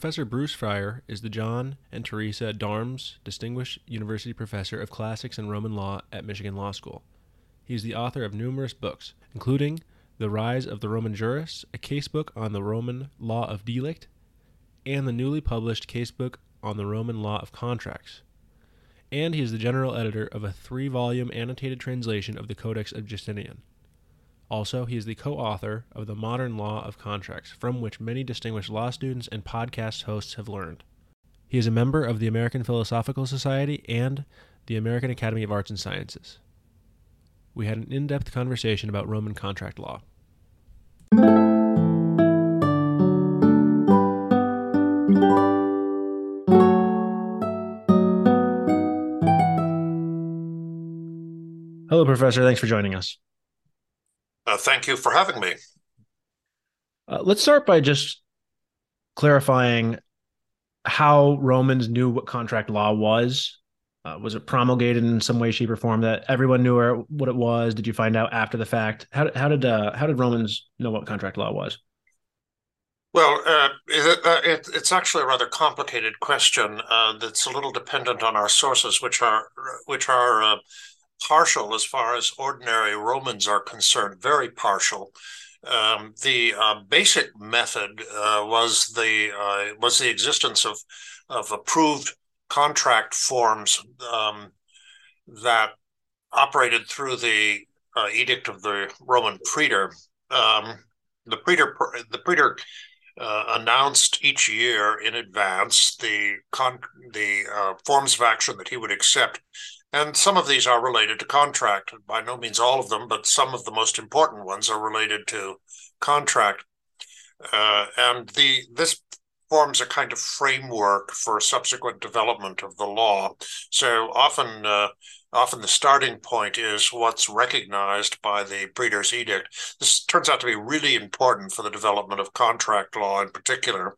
Professor Bruce Frier is the John and Teresa D'Arms Distinguished University Professor of Classics and Roman Law at Michigan Law School. He is the author of numerous books, including The Rise of the Roman Jurist, a casebook on the Roman Law of Delict, and the newly published casebook on the Roman Law of Contracts. And he is the general editor of a three volume annotated translation of the Codex of Justinian. Also, he is the co author of The Modern Law of Contracts, from which many distinguished law students and podcast hosts have learned. He is a member of the American Philosophical Society and the American Academy of Arts and Sciences. We had an in depth conversation about Roman contract law. Hello, Professor. Thanks for joining us. Uh, thank you for having me. Uh, let's start by just clarifying how Romans knew what contract law was. Uh, was it promulgated in some way, shape, or form that everyone knew what it was? Did you find out after the fact? How, how did uh, how did Romans know what contract law was? Well, uh, it, uh, it, it's actually a rather complicated question that's a little dependent on our sources, which are which are partial as far as ordinary Romans are concerned, very partial. Um, the uh, basic method uh, was the uh, was the existence of of approved contract forms um, that operated through the uh, edict of the Roman praetor. Um, the praetor the praetor uh, announced each year in advance the con- the uh, forms of action that he would accept and some of these are related to contract. By no means all of them, but some of the most important ones are related to contract. Uh, and the this forms a kind of framework for subsequent development of the law. So often, uh, often the starting point is what's recognized by the Praetor's edict. This turns out to be really important for the development of contract law in particular,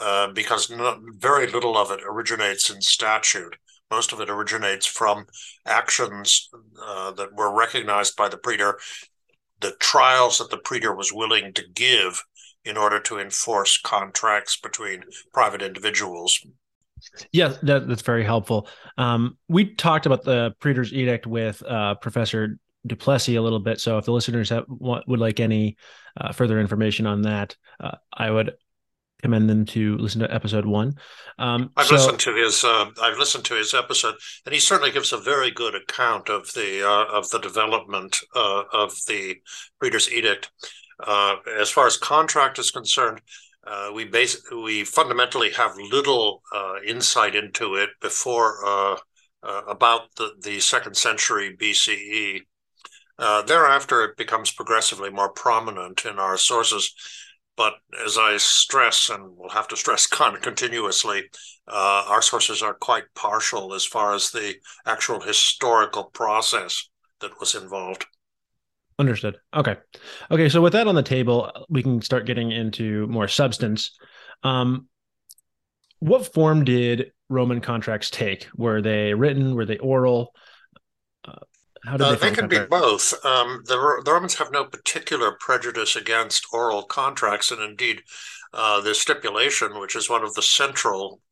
uh, because not, very little of it originates in statute. Most of it originates from actions uh, that were recognized by the praetor, the trials that the praetor was willing to give in order to enforce contracts between private individuals. Yeah, that, that's very helpful. Um, we talked about the praetor's edict with uh, Professor Duplessis a little bit. So if the listeners have, would like any uh, further information on that, uh, I would commend them to listen to episode one. Um, I've so, listened to his. Uh, I've listened to his episode, and he certainly gives a very good account of the uh, of the development uh, of the Praetor's Edict. Uh, as far as contract is concerned, uh, we base we fundamentally have little uh, insight into it before about the, the second century BCE. thereafter, it becomes progressively more prominent in our sources but as I stress, and will have to stress continuously, uh, our sources are quite partial as far as the actual historical process that was involved. Understood. Okay. Okay. So with that on the table, we can start getting into more substance. Um, what form did Roman contracts take? Were they written? Were they oral? How do uh, they, they can be both. Um, the, the, Romans have no particular prejudice against oral contracts, and indeed, uh, the stipulation, which is one of the central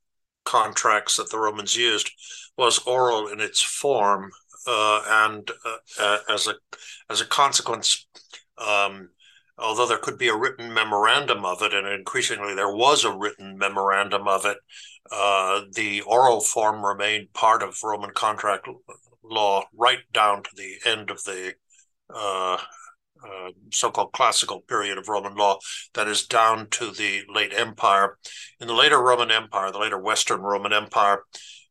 contracts that the Romans used, was oral in its form, uh, and uh, as a as a consequence. Um, although there could be a written memorandum of it, and increasingly there was a written memorandum of it, uh, the oral form remained part of Roman contract law right down to the end of the uh, uh, so-called classical period of Roman law, that is down to the late Empire. In the later Roman Empire, the later Western Roman Empire,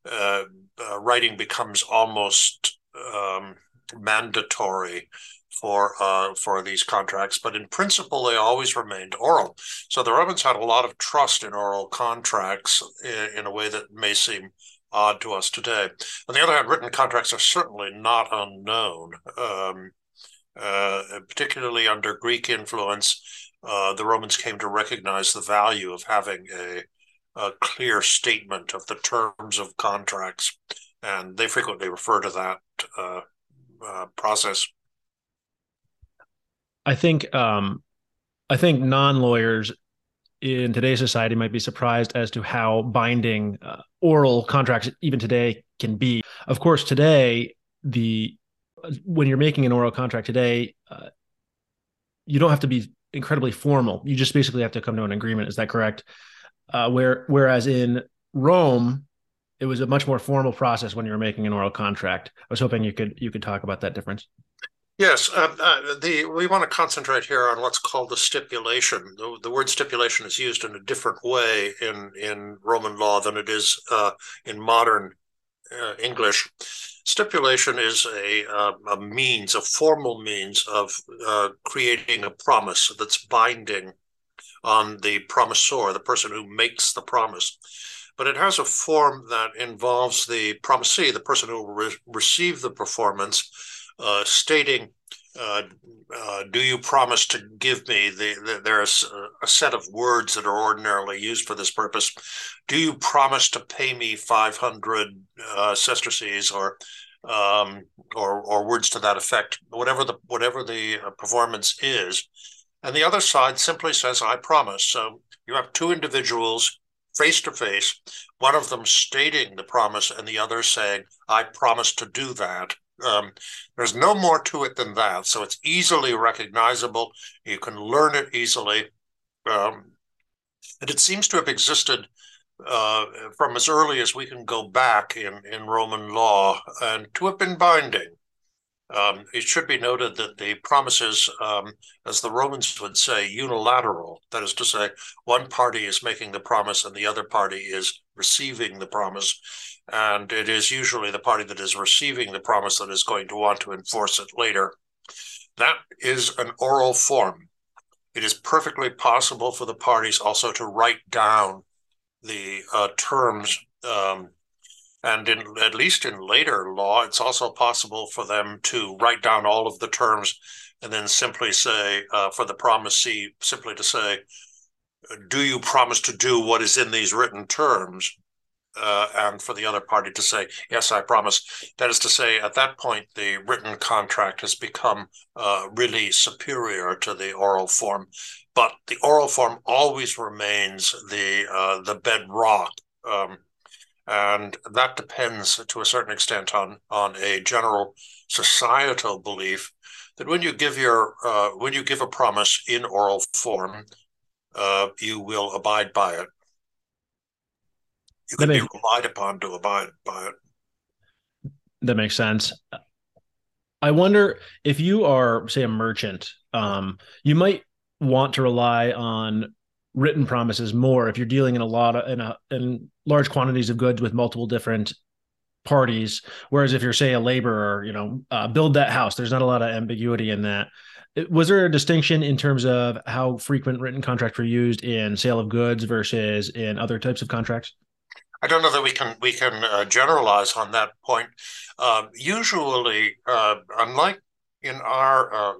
uh, uh writing becomes almost um, mandatory for uh, for these contracts, but in principle they always remained oral. So the Romans had a lot of trust in oral contracts in, in a way that may seem odd to us today. On the other hand, written contracts are certainly not unknown, um, uh, particularly under Greek influence. Uh, the Romans came to recognize the value of having a, a, clear statement of the terms of contracts, and they frequently refer to that uh, uh process. I think um, I think non lawyers in today's society might be surprised as to how binding uh, oral contracts even today can be. Of course, today the when you're making an oral contract today, uh, you don't have to be incredibly formal. You just basically have to come to an agreement. Is that correct? Uh, where whereas in Rome, it was a much more formal process when you were making an oral contract. I was hoping you could you could talk about that difference. Yes, uh, uh, the we want to concentrate here on what's called the stipulation. The, the, word stipulation is used in a different way in in Roman law than it is uh, in modern uh, English. Stipulation is a, uh, a means, a formal means of uh, creating a promise that's binding on the promisor, the person who makes the promise. But it has a form that involves the promisee, the person who will re- receive the performance, uh, stating, uh, uh, "Do you promise to give me the, the there's a, a, set of words that are ordinarily used for this purpose. Do you promise to pay me 500 uh, sesterces or um, or or words to that effect, whatever the whatever the uh, performance is?" And the other side simply says, "I promise." So you have two individuals face to face, one of them stating the promise and the other saying, I promise to do that. Um, there's no more to it than that. So it's easily recognizable. You can learn it easily. Um, and it seems to have existed uh, from as early as we can go back in, in Roman law and to have been binding. Um, it should be noted that the promises, um, as the Romans would say, unilateral. That is to say, one party is making the promise and the other party is receiving the promise. And it is usually the party that is receiving the promise that is going to want to enforce it later. That is an oral form. It is perfectly possible for the parties also to write down the uh, terms um, and in, at least in later law, it's also possible for them to write down all of the terms and then simply say, uh, for the promisee, simply to say, do you promise to do what is in these written terms? Uh, and for the other party to say, yes, I promise. That is to say, at that point, the written contract has become uh, really superior to the oral form. But the oral form always remains the uh, the bedrock um, and that depends to a certain extent on on a general societal belief that when you give your uh, when you give a promise in oral form, uh, you will abide by it. You can be relied upon to abide by it. That makes sense. I wonder if you are, say, a merchant, um, you might want to rely on written promises more if you're dealing in a lot of in a in large quantities of goods with multiple different parties whereas if you're say a laborer you know uh, build that house there's not a lot of ambiguity in that was there a distinction in terms of how frequent written contracts were used in sale of goods versus in other types of contracts I don't know that we can we can uh, generalize on that point. Uh, usually, uh, unlike in our uh,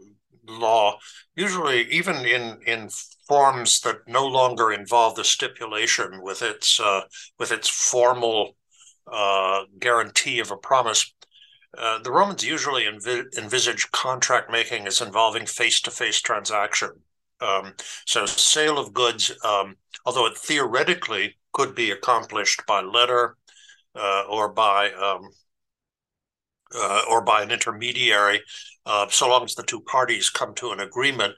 law, usually even in in forms that no longer involve the stipulation with its uh, with its formal uh, guarantee of a promise. Uh, the Romans usually envi- envisage contract making as involving face-to-face transaction. Um, so, sale of goods, um, although it theoretically could be accomplished by letter uh, or by um, uh, or by an intermediary, uh, so long as the two parties come to an agreement,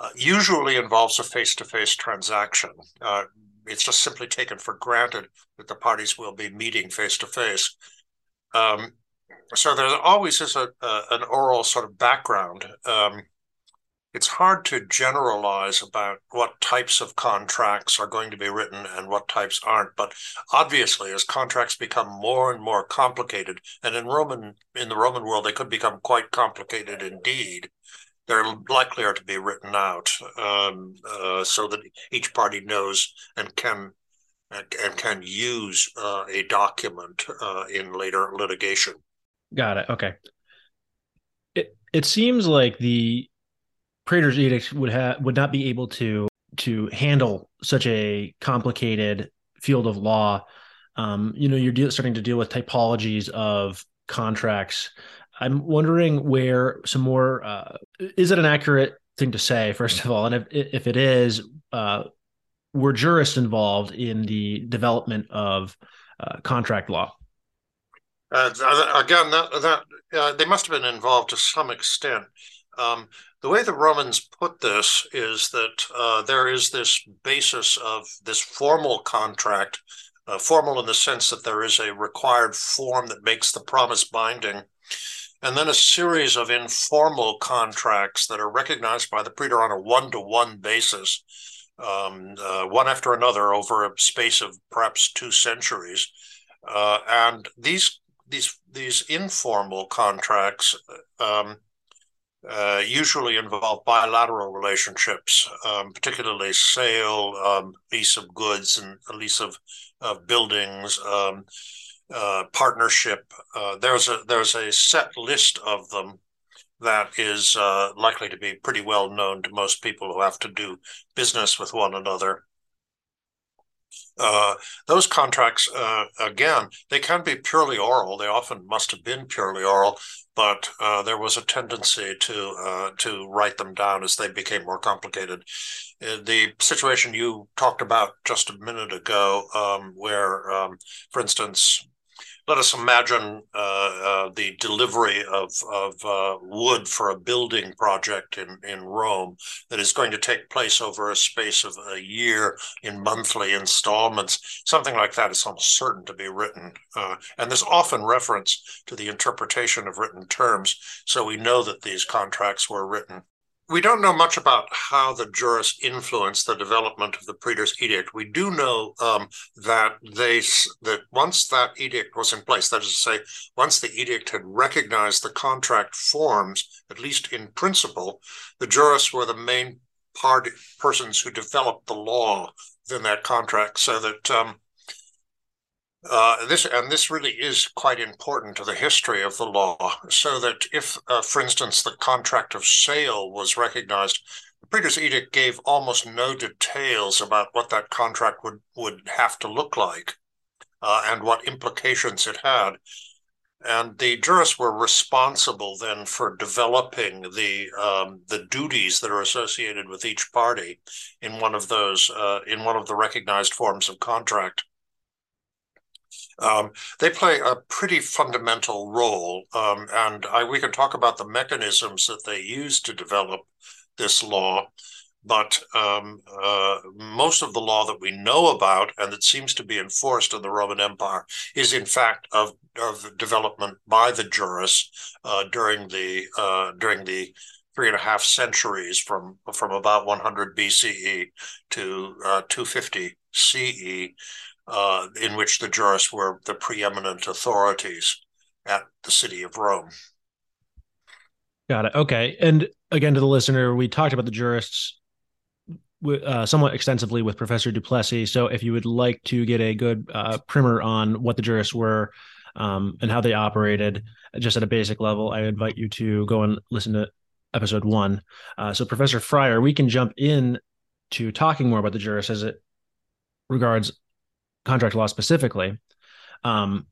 uh, usually involves a face-to-face transaction. Uh, it's just simply taken for granted that the parties will be meeting face-to-face. Um, so there always is a, an oral sort of background. Um, it's hard to generalize about what types of contracts are going to be written and what types aren't. But obviously, as contracts become more and more complicated, and in Roman in the Roman world, they could become quite complicated indeed. They're likelier to be written out um, uh, so that each party knows and can and can use uh, a document uh, in later litigation. Got it. Okay. It it seems like the Praetor's edict would have would not be able to to handle such a complicated field of law. Um, you know, you're de- starting to deal with typologies of contracts. I'm wondering where some more uh, is it an accurate thing to say first of all, and if if it is, uh, were jurists involved in the development of uh, contract law? Uh, again, that, that uh, they must have been involved to some extent. Um, the way the Romans put this is that uh, there is this basis of this formal contract, uh, formal in the sense that there is a required form that makes the promise binding, and then a series of informal contracts that are recognized by the praetor on a one to one basis, um, uh, one after another over a space of perhaps two centuries. Uh, and these these these informal contracts um, uh, usually involve bilateral relationships, um, particularly sale, um, lease of goods, and lease of, of buildings, um, uh, partnership. Uh, there's a there's a set list of them that is uh, likely to be pretty well known to most people who have to do business with one another. Uh, those contracts, uh, again, they can be purely oral. They often must have been purely oral, but uh, there was a tendency to uh, to write them down as they became more complicated. Uh, the situation you talked about just a minute ago, um, where, um, for instance, let us imagine uh, uh, the delivery of, of uh, wood for a building project in, in Rome that is going to take place over a space of a year in monthly installments. Something like that is almost certain to be written. Uh, and there's often reference to the interpretation of written terms. So we know that these contracts were written we don't know much about how the jurists influenced the development of the praetor's edict. We do know um, that they that once that edict was in place, that is to say, once the edict had recognized the contract forms, at least in principle, the jurists were the main party persons who developed the law within that contract, so that um, uh, this and this really is quite important to the history of the law. So that if, uh, for instance, the contract of sale was recognized, the praetor's edict gave almost no details about what that contract would would have to look like, uh, and what implications it had. And the jurists were responsible then for developing the um, the duties that are associated with each party in one of those uh, in one of the recognized forms of contract. Um, they play a pretty fundamental role, um, and I, we can talk about the mechanisms that they use to develop this law. But um, uh, most of the law that we know about and that seems to be enforced in the Roman Empire is, in fact, of, of development by the jurists uh, during the uh, during the three and a half centuries from from about 100 BCE to uh, 250 CE uh, in which the jurists were the preeminent authorities at the city of Rome. Got it. Okay. And again, to the listener, we talked about the jurists uh, somewhat extensively with Professor Duplessis. So if you would like to get a good uh, primer on what the jurists were um, and how they operated, just at a basic level, I invite you to go and listen to episode one. Uh, so, Professor Frier, we can jump in to talking more about the jurists as it regards contract law specifically. Um,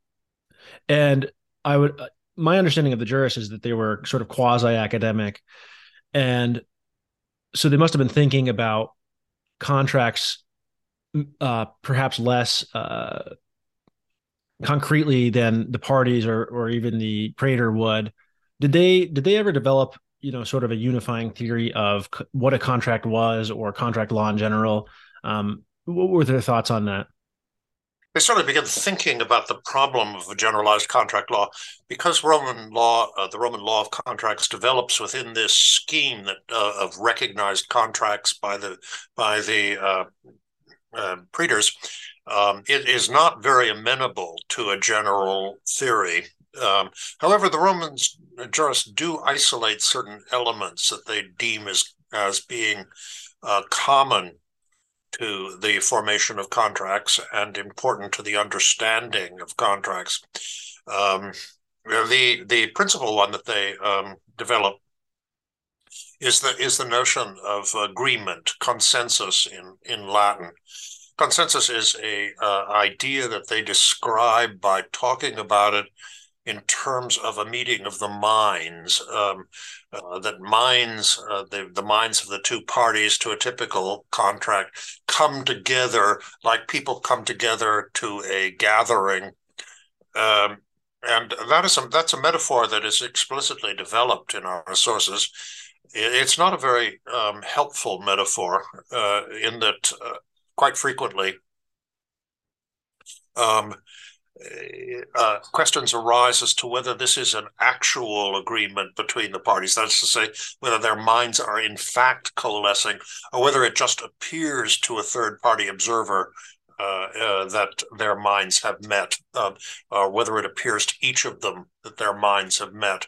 and I would, my understanding of the jurists is that they were sort of quasi academic. And so they must have been thinking about contracts uh, perhaps less uh, concretely than the parties or or even the praetor would. Did they did they ever develop you know sort of a unifying theory of what a contract was or contract law in general? Um, what were their thoughts on that? They sort of begin thinking about the problem of a generalized contract law because Roman law, uh, the Roman law of contracts, develops within this scheme that uh, of recognized contracts by the by the uh, uh praetors. Um, it is not very amenable to a general theory. Um, however, the Romans jurists do isolate certain elements that they deem as as being uh, common to the formation of contracts and important to the understanding of contracts. Um, the the principal one that they um, develop is the is the notion of agreement, consensus in in Latin. Consensus is a uh, idea that they describe by talking about it in terms of a meeting of the minds, um, uh, that minds, uh, the, the minds of the two parties to a typical contract come together like people come together to a gathering. Um, and that is a, that's a metaphor that is explicitly developed in our sources. It's not a very um, helpful metaphor uh, in that uh, quite frequently um, uh, questions arise as to whether this is an actual agreement between the parties. That is to say, whether their minds are in fact coalescing, or whether it just appears to a third party observer uh, uh, that their minds have met, um, or whether it appears to each of them that their minds have met.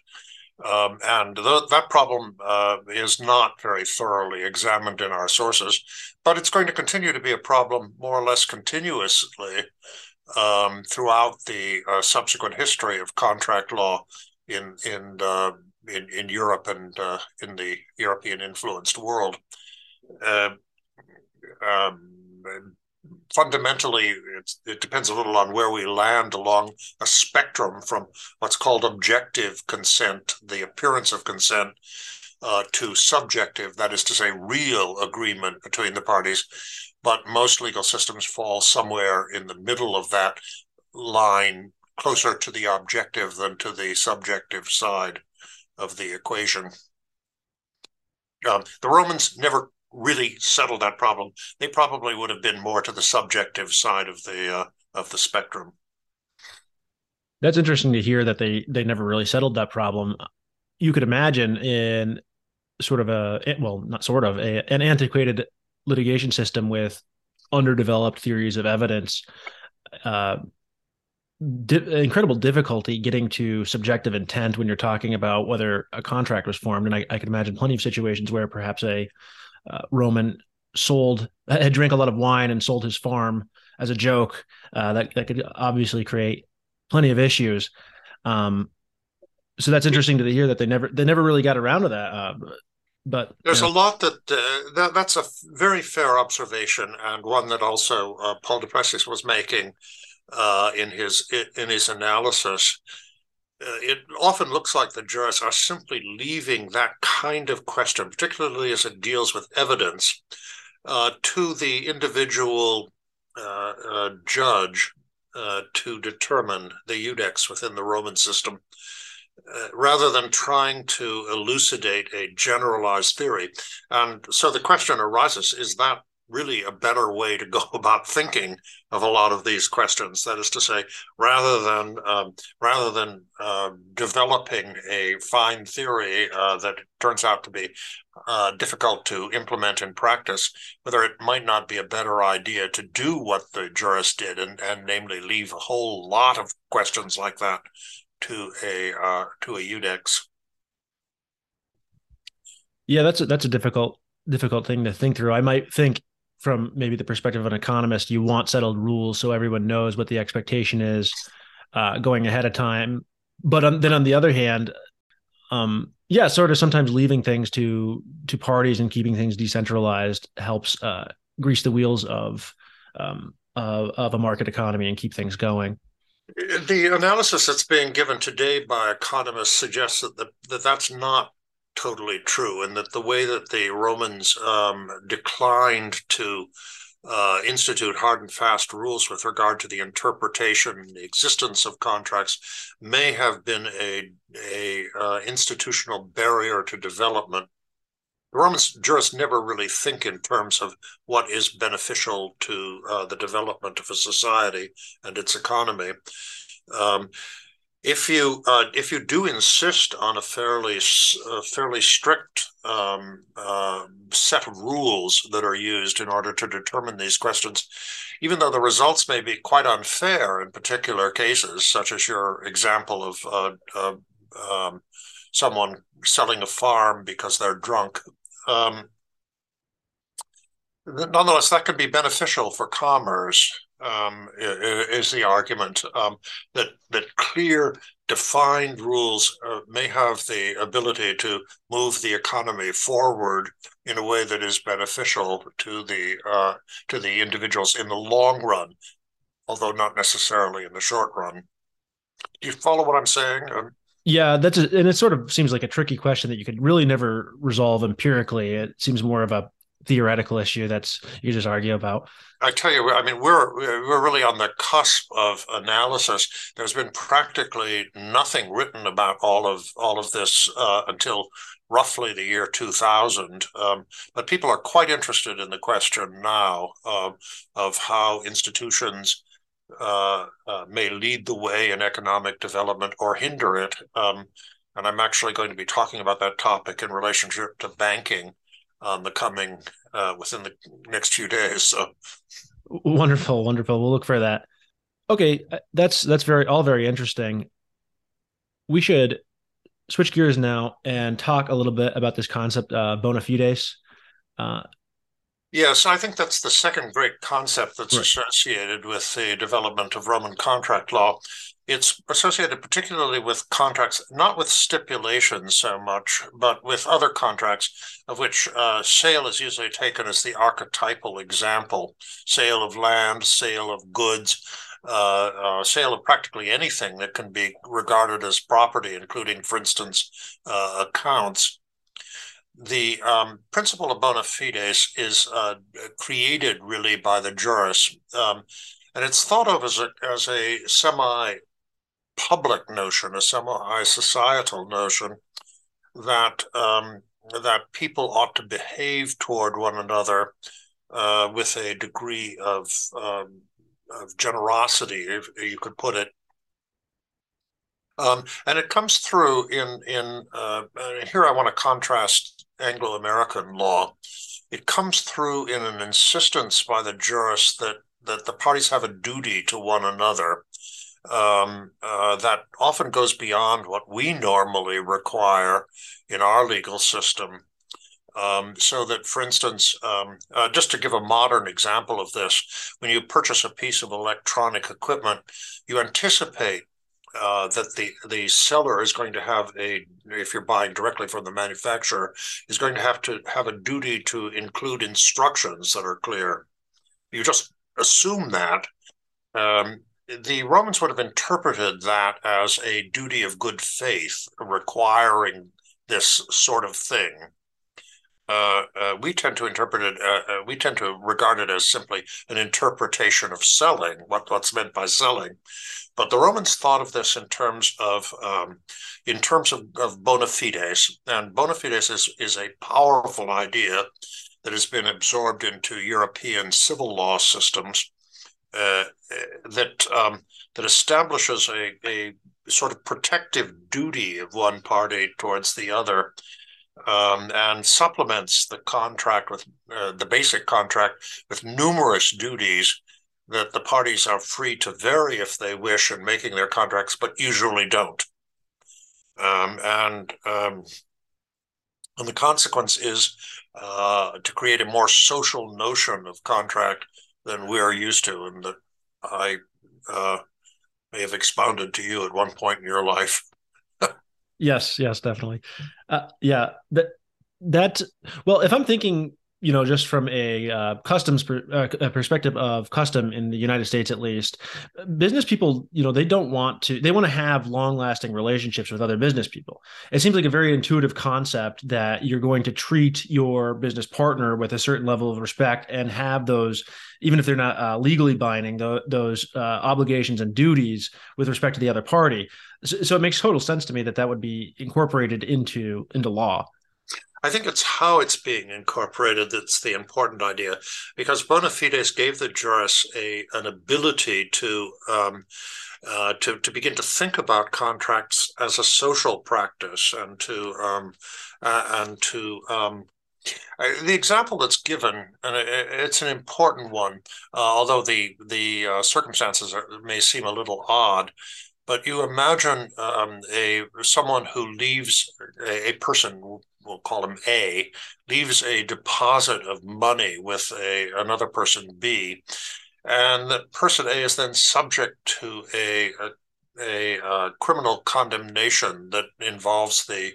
Um, and th- that problem uh, is not very thoroughly examined in our sources, but it's going to continue to be a problem more or less continuously um, throughout the uh, subsequent history of contract law in in uh, in, in Europe and uh, in the European influenced world. Um, um fundamentally, it depends a little on where we land along a spectrum from what's called objective consent, the appearance of consent, uh, to subjective, that is to say, real agreement between the parties but most legal systems fall somewhere in the middle of that line, closer to the objective than to the subjective side of the equation. Um, the Romans never really settled that problem. They probably would have been more to the subjective side of the uh, of the spectrum. That's interesting to hear that they they never really settled that problem. You could imagine in sort of a well, not sort of a, an antiquated litigation system with underdeveloped theories of evidence, uh, di- incredible difficulty getting to subjective intent when you're talking about whether a contract was formed. And I, I can imagine plenty of situations where perhaps a uh, Roman sold had drank a lot of wine and sold his farm as a joke. Uh, that that could obviously create plenty of issues. Um, so that's interesting to hear that they never they never really got around to that. But there's a lot that, uh, that, that's a very fair observation and one that also uh, Paul du Plessis was making uh, in his in his analysis. Uh, it often looks like the jurists are simply leaving that kind of question, particularly as it deals with evidence, uh, to the individual uh, judge to determine the iudex within the Roman system. Uh, rather than trying to elucidate a generalized theory. And so the question arises is that really a better way to go about thinking of a lot of these questions? That is to say, rather than um, rather than uh, developing a fine theory uh, that turns out to be uh, difficult to implement in practice, whether it might not be a better idea to do what the jurist did, and, and namely leave a whole lot of questions like that to a uh, to a Iudex. Yeah, that's a, that's a difficult difficult thing to think through. I might think from maybe the perspective of an economist, you want settled rules so everyone knows what the expectation is uh, going ahead of time. But on, then on the other hand, um, yeah, sort of sometimes leaving things to to parties and keeping things decentralized helps uh, grease the wheels of um, of, of a market economy and keep things going. The analysis that's being given today by economists suggests that, the, that that's not totally true, and that the way that the Romans um, declined to uh, institute hard and fast rules with regard to the interpretation and the existence of contracts may have been a, a uh, institutional barrier to development the Roman jurists never really think in terms of what is beneficial to uh, the development of a society and its economy. Um, if you uh, if you do insist on a fairly uh, fairly strict um, uh, set of rules that are used in order to determine these questions, even though the results may be quite unfair in particular cases, such as your example of uh, um, someone selling a farm because they're drunk, um, nonetheless, that can be beneficial for commerce. Um, is the argument um, that that clear, defined rules uh, may have the ability to move the economy forward in a way that is beneficial to the uh, to the individuals in the long run, although not necessarily in the short run. Do you follow what I'm saying? Um, yeah, that's a, and it sort of seems like a tricky question that you could really never resolve empirically. It seems more of a theoretical issue that's you just argue about. I tell you, I mean, we're we're really on the cusp of analysis. There's been practically nothing written about all of all of this uh, until roughly the year 2000. Um, but people are quite interested in the question now uh, of how institutions uh, uh, may lead the way in economic development or hinder it. Um, and I'm actually going to be talking about that topic in relationship to banking on the coming uh, within the next few days. So wonderful, wonderful. We'll look for that. Okay, uh, that's that's very all very interesting. We should switch gears now and talk a little bit about this concept uh, bona fides. Uh, yes, I think that's the second great concept that's right. associated with the development of Roman contract law. It's associated particularly with contracts, not with stipulations so much, but with other contracts, of which uh, sale is usually taken as the archetypal example sale of land, sale of goods, uh, uh, sale of practically anything that can be regarded as property, including, for instance, uh, accounts. The um, principle of bona fides is uh, created really by the jurist. Um, and it's thought of as a, as a semi public notion, a semi-societal notion that um, that people ought to behave toward one another uh, with a degree of, um, of generosity, if you could put it. Um, and it comes through in in uh, here. I want to contrast Anglo-American law. It comes through in an insistence by the jurists that that the parties have a duty to one another um, uh, that often goes beyond what we normally require in our legal system. Um, so that, for instance, um, uh, just to give a modern example of this, when you purchase a piece of electronic equipment, you anticipate uh, that the the seller is going to have a, if you're buying directly from the manufacturer, is going to have to have a duty to include instructions that are clear. You just assume that, um, the Romans would have interpreted that as a duty of good faith requiring this sort of thing. Uh, uh, we tend to interpret it, uh, uh, we tend to regard it as simply an interpretation of selling, what, what's meant by selling. But the Romans thought of this in terms of um, in terms of, of bona fides, and bona fides is, is a powerful idea that has been absorbed into European civil law systems uh, that um, that establishes a, a sort of protective duty of one party towards the other, um, and supplements the contract with uh, the basic contract with numerous duties that the parties are free to vary if they wish in making their contracts, but usually don't. Um, and um, and the consequence is uh, to create a more social notion of contract than we are used to, and that I uh, may have expounded to you at one point in your life. Yes, yes, definitely. Uh, yeah, that that well, if I'm thinking you know, just from a uh, customs per, uh, a perspective of custom in the United States, at least, business people, you know, they don't want to, they want to have long lasting relationships with other business people. It seems like a very intuitive concept that you're going to treat your business partner with a certain level of respect and have those, even if they're not uh, legally binding, those uh, obligations and duties with respect to the other party. So, so it makes total sense to me that that would be incorporated into into law. I think it's how it's being incorporated that's the important idea, because bona fides gave the jurist a an ability to um, uh, to to begin to think about contracts as a social practice and to um, uh, and to um, uh, the example that's given, and it's an important one, uh, although the the uh, circumstances are, may seem a little odd. But you imagine um, a someone who leaves a, a person we'll call him A, leaves a deposit of money with a another person B, and the person A is then subject to a a, a, a criminal condemnation that involves the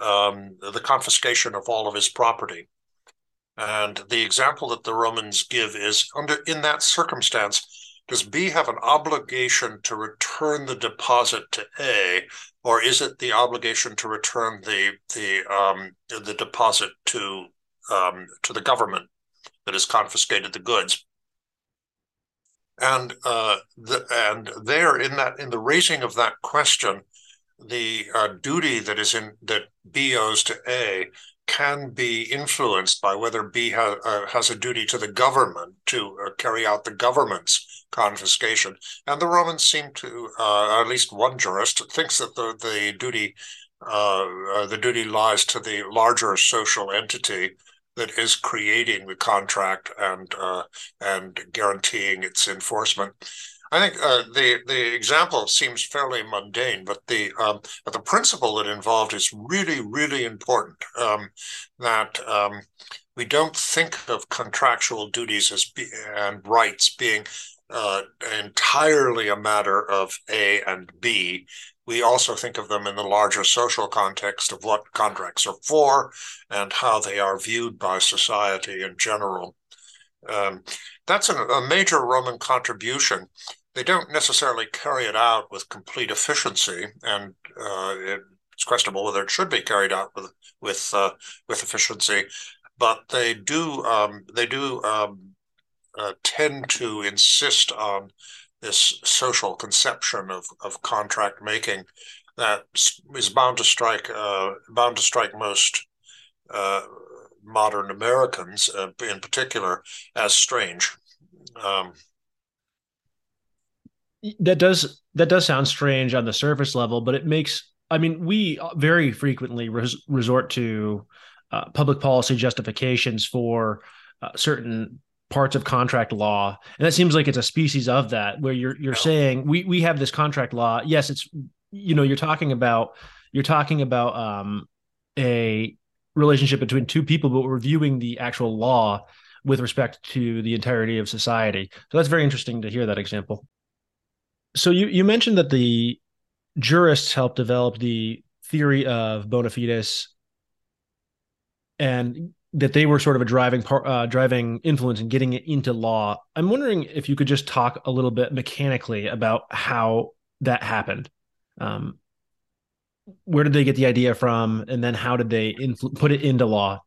um, the confiscation of all of his property. And the example that the Romans give is under in that circumstance, does B have an obligation to return the deposit to A, or is it the obligation to return the the um, the deposit to um, to the government that has confiscated the goods? And uh, the, and there in that in the raising of that question, the uh, duty that is in that B owes to A can be influenced by whether B ha, uh, has a duty to the government to uh, carry out the government's confiscation. And the Romans seem to, uh, at least one jurist thinks that the the duty uh, uh, the duty lies to the larger social entity that is creating the contract and uh, and guaranteeing its enforcement. I think uh, the the example seems fairly mundane, but the um, but the principle that involved is really really important. Um, that um, we don't think of contractual duties as be, and rights being uh, entirely a matter of A and B. We also think of them in the larger social context of what contracts are for and how they are viewed by society in general. Um, that's an, a major Roman contribution they don't necessarily carry it out with complete efficiency, and uh, it's questionable whether it should be carried out with with uh, with efficiency. But they do um, they do um, uh, tend to insist on this social conception of, of contract making that is bound to strike uh, bound to strike most uh, modern Americans uh, in particular as strange. Um, that does that does sound strange on the surface level, but it makes. I mean, we very frequently res- resort to uh, public policy justifications for uh, certain parts of contract law, and that seems like it's a species of that, where you're you're saying we we have this contract law. Yes, it's you know you're talking about you're talking about um, a relationship between two people, but we're viewing the actual law with respect to the entirety of society. So that's very interesting to hear that example. So you you mentioned that the jurists helped develop the theory of bona fides, and that they were sort of a driving part, uh, driving influence in getting it into law. I'm wondering if you could just talk a little bit mechanically about how that happened. Um, where did they get the idea from, and then how did they put it into law?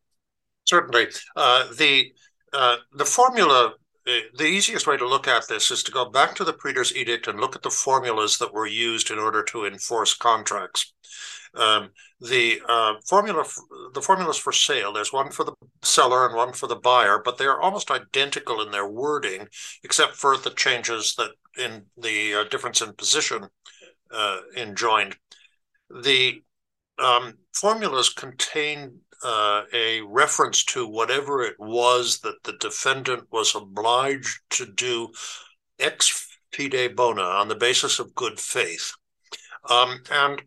Certainly, uh, the uh, the formula the easiest way to look at this is to go back to the Praetor's Edict and look at the formulas that were used in order to enforce contracts. Um, the uh, formula, the formulas for sale. There's one for the seller and one for the buyer, but they are almost identical in their wording, except for the changes that in the uh, difference in position uh, enjoined. The um, formulas contain uh, a reference to whatever it was that the defendant was obliged to do ex fide bona on the basis of good faith. Um, and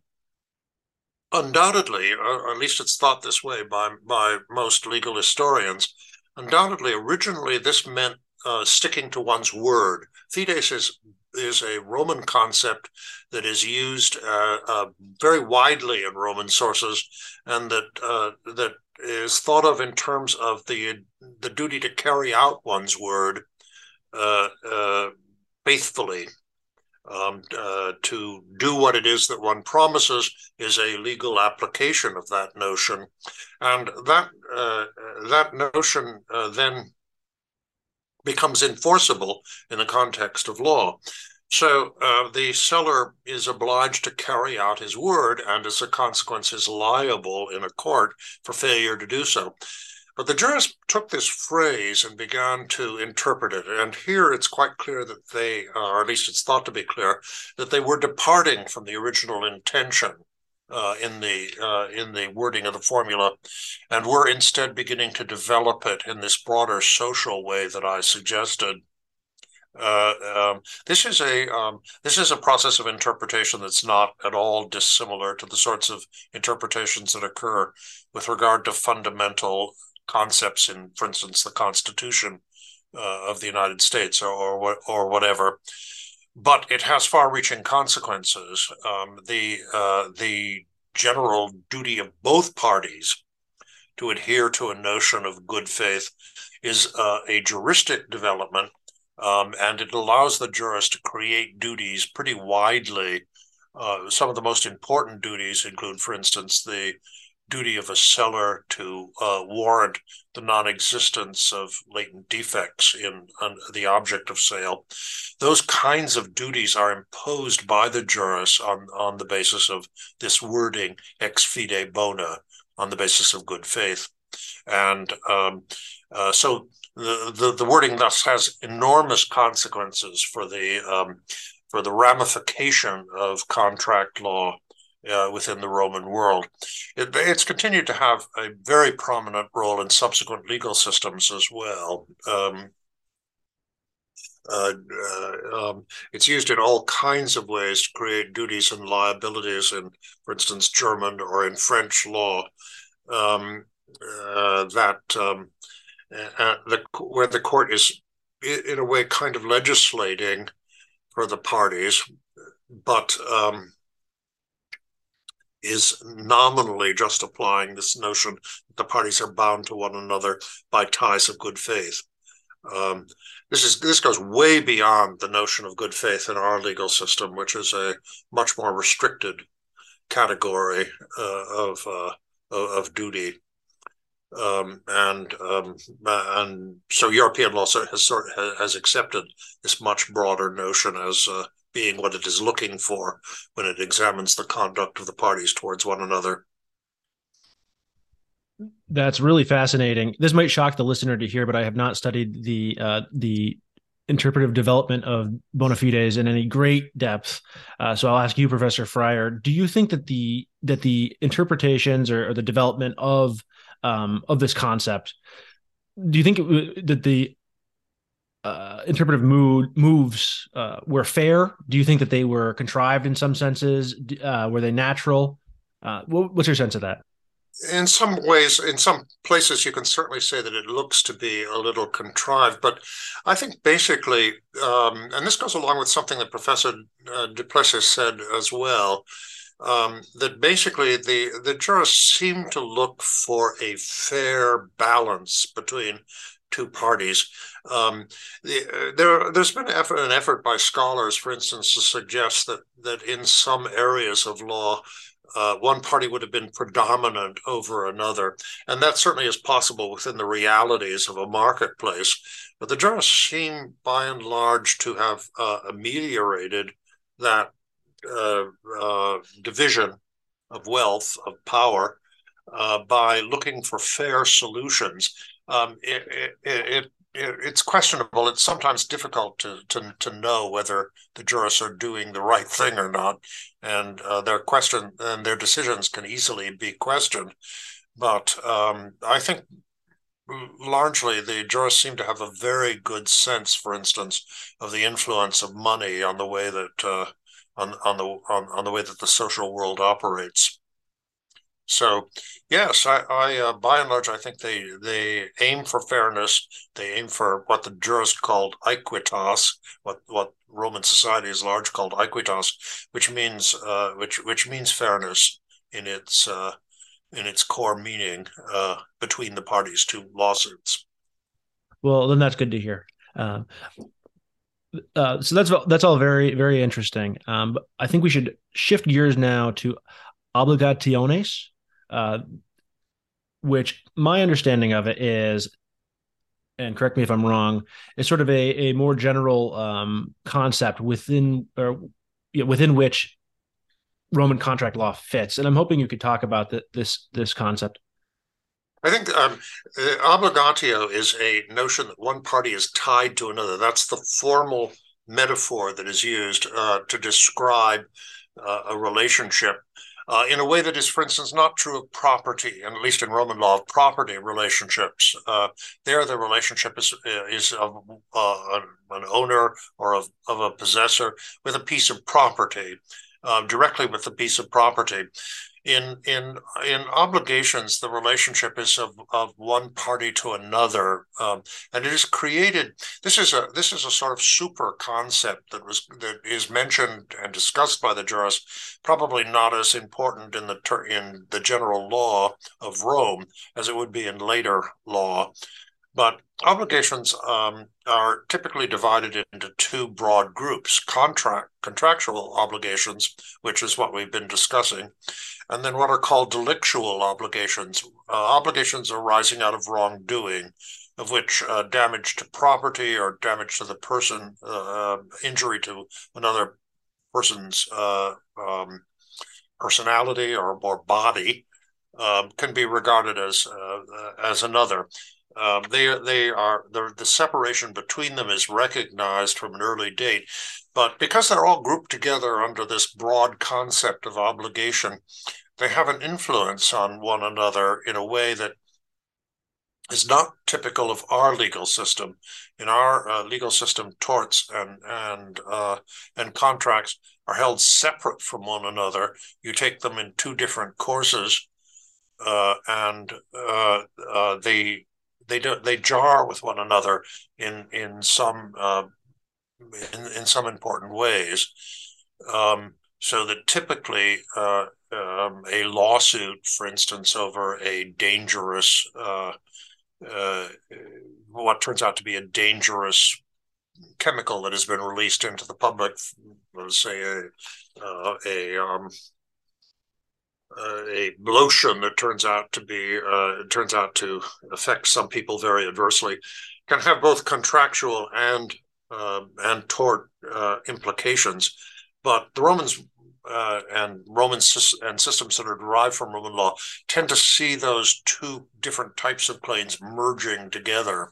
undoubtedly, or at least it's thought this way by, by most legal historians, undoubtedly, originally this meant uh, sticking to one's word. Fides is is a Roman concept that is used uh, uh, very widely in Roman sources, and that uh, that is thought of in terms of the the duty to carry out one's word uh, uh, faithfully. Um, uh, to do what it is that one promises is a legal application of that notion, and that that notion then becomes enforceable in the context of law. So uh, the seller is obliged to carry out his word, and as a consequence, is liable in a court for failure to do so. But the jurists took this phrase and began to interpret it. And here it's quite clear that they, uh, or at least it's thought to be clear, that they were departing from the original intention uh, in the uh, in the wording of the formula, and we're instead beginning to develop it in this broader social way that I suggested. Uh, um, this is a um, this is a process of interpretation that's not at all dissimilar to the sorts of interpretations that occur with regard to fundamental concepts in, for instance, the Constitution uh, of the United States or or, or whatever but it has far-reaching consequences. Um, the uh, the general duty of both parties to adhere to a notion of good faith is uh, a juristic development Um, and it allows the jurist to create duties pretty widely. Uh, some of the most important duties include, for instance, the duty of a seller to uh, warrant the non-existence of latent defects in the object of sale. Those kinds of duties are imposed by the jurist on, on the basis of this wording ex fide bona, on the basis of good faith. And um, uh, so the, the, the wording thus has enormous consequences for the um, for the ramification of contract law uh, within the Roman world. It, it's continued to have a very prominent role in subsequent legal systems as well. Um, uh, uh, um, it's used in all kinds of ways to create duties and liabilities in, for instance, German or in French law. Um, uh, that um, the where the court is in a way kind of legislating for the parties, but um, is nominally just applying this notion that the parties are bound to one another by ties of good faith. Um, this is this goes way beyond the notion of good faith in our legal system, which is a much more restricted category uh, of uh, of duty. Um, and um, and so European law has sort has accepted this much broader notion as uh, being what it is looking for when it examines the conduct of the parties towards one another. That's really fascinating. This might shock the listener to hear, but I have not studied the uh, the interpretive development of bona fides in any great depth. Uh, so I'll ask you, Professor Frier, do you think that the that the interpretations or, or the development of um, of this concept, do you think it, that the uh, interpretive mood moves uh, were fair? Do you think that they were contrived in some senses? Uh, were they natural? Uh, what's your sense of that? In some ways, in some places, you can certainly say that it looks to be a little contrived. But I think basically, um, and this goes along with something that Professor uh, du Plessis said as well, um, that basically the the jurists seem to look for a fair balance between two parties. Um, the, uh, there, there's been effort, an effort by scholars, for instance, to suggest that that in some areas of law, uh, one party would have been predominant over another, and that certainly is possible within the realities of a marketplace. But the jurists seem, by and large, to have uh, ameliorated that uh, uh, division of wealth of power uh, by looking for fair solutions um, it, it, it, it's questionable. It's sometimes difficult to, to to know whether the jurists are doing the right thing or not, and uh, their question and their decisions can easily be questioned. But um, I think largely the jurists seem to have a very good sense, for instance, of the influence of money on the way that uh, on on the on, on the way that the social world operates. So, yes, I, I uh, by and large, I think they they aim for fairness. They aim for what the jurists called aequitas, what what Roman society is large called aequitas, which means uh, which which means fairness in its uh, in its core meaning uh, between the parties to lawsuits. Well, then that's good to hear. Um, uh, so that's that's all very very interesting. Um, I think we should shift gears now to obligationes uh, which my understanding of it is, and correct me if I'm wrong, is sort of a, a more general um, concept within or you know, within which Roman contract law fits. And I'm hoping you could talk about the, this this concept. I think um, uh, obligatio is a notion that one party is tied to another. That's the formal metaphor that is used uh, to describe uh, a relationship uh, in a way that is, for instance, not true of property, and at least in Roman law, of property relationships. Uh, there, the relationship is is of uh, an owner or of, of a possessor with a piece of property, uh, directly with the piece of property in in in obligations the relationship is of, of one party to another um, and it is created this is a this is a sort of super concept that was that is mentioned and discussed by the jurists probably not as important in the in the general law of rome as it would be in later law But obligations um, are typically divided into two broad groups: contract contractual obligations, which is what we've been discussing, and then what are called delictual obligations, uh, obligations arising out of wrongdoing, of which uh, damage to property or damage to the person, uh, injury to another person's uh, um, personality or, or body um, can be regarded as uh, as another. Um, they they are the the separation between them is recognized from an early date, but because they're all grouped together under this broad concept of obligation, they have an influence on one another in a way that is not typical of our legal system. In our uh, legal system, torts and and uh, and contracts are held separate from one another. You take them in two different courses, uh, and uh, uh, they they do, they jar with one another in in some uh, in in some important ways. Um, so that typically uh, um, a lawsuit, for instance, over a dangerous uh, uh, what turns out to be a dangerous chemical that has been released into the public, let's say a uh, a um, a lotion that turns out to be uh, turns out to affect some people very adversely can have both contractual and uh, and tort uh, implications. But the Romans uh, and Roman and systems that are derived from Roman law tend to see those two different types of claims merging together.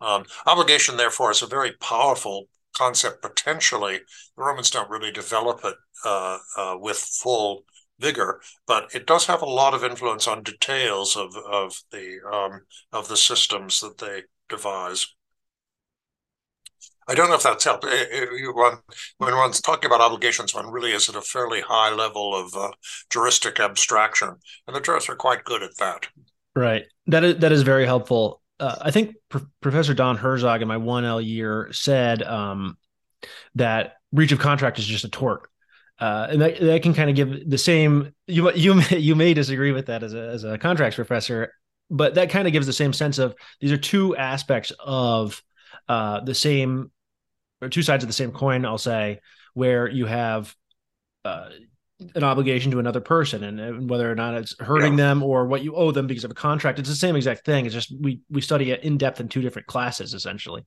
Um, obligation, therefore, is a very powerful concept potentially. The Romans don't really develop it uh, with full vigor, but it does have a lot of influence on details of of the um, of the systems that they devise. I don't know if that's helped. when one's talking about obligations, one really is at a fairly high level of uh, juristic abstraction, and the jurists are quite good at that. Right. That is that is very helpful. Uh, I think Professor Don Herzog in my one L year said um, that breach of contract is just a tort uh, and that, that can kind of give the same you you may, you may disagree with that as a as a contracts professor but that kind of gives the same sense of these are two aspects of uh, the same or two sides of the same coin I'll say where you have uh, an obligation to another person and, and whether or not it's hurting yeah. them or what you owe them because of a contract. It's the same exact thing. It's just we we study it in depth in two different classes essentially.